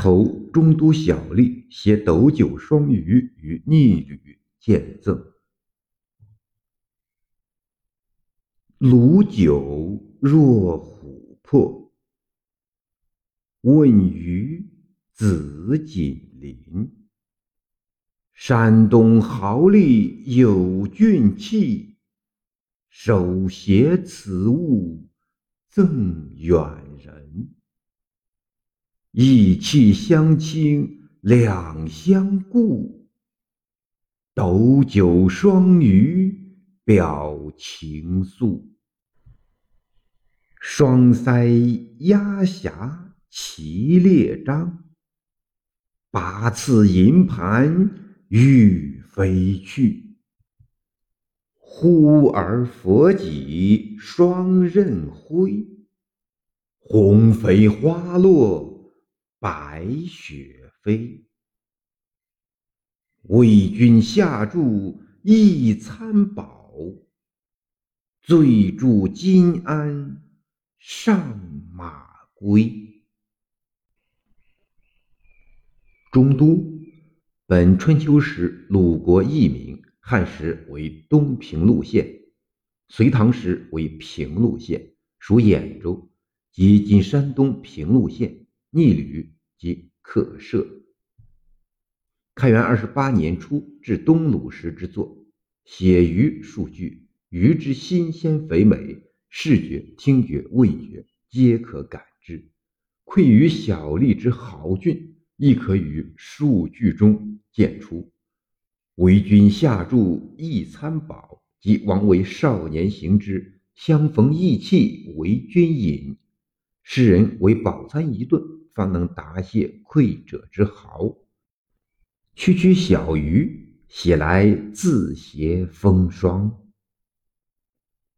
酬中都小吏携斗酒双鱼与逆旅见赠。鲁酒若琥珀，问余子锦鳞。山东豪吏有俊气，手携此物赠远人。意气相倾两相顾，斗酒双鱼表情愫。双腮压霞齐列张，八次银盘欲飞去。忽而佛脊双刃挥，红飞花落。白雪飞，为君下注一餐饱，醉住金鞍上马归。中都，本春秋时鲁国邑名，汉时为东平陆县，隋唐时为平陆县，属兖州，即今山东平陆县。逆旅及客舍。开元二十八年初至东鲁时之作，写鱼数句，鱼之新鲜肥美，视觉、听觉、味觉皆可感知。窥于小吏之豪俊，亦可于数句中见出。为君下注一餐饱，即王为少年行之，相逢意气，为君饮。世人为饱餐一顿，方能答谢馈者之豪。区区小鱼，写来自携风霜。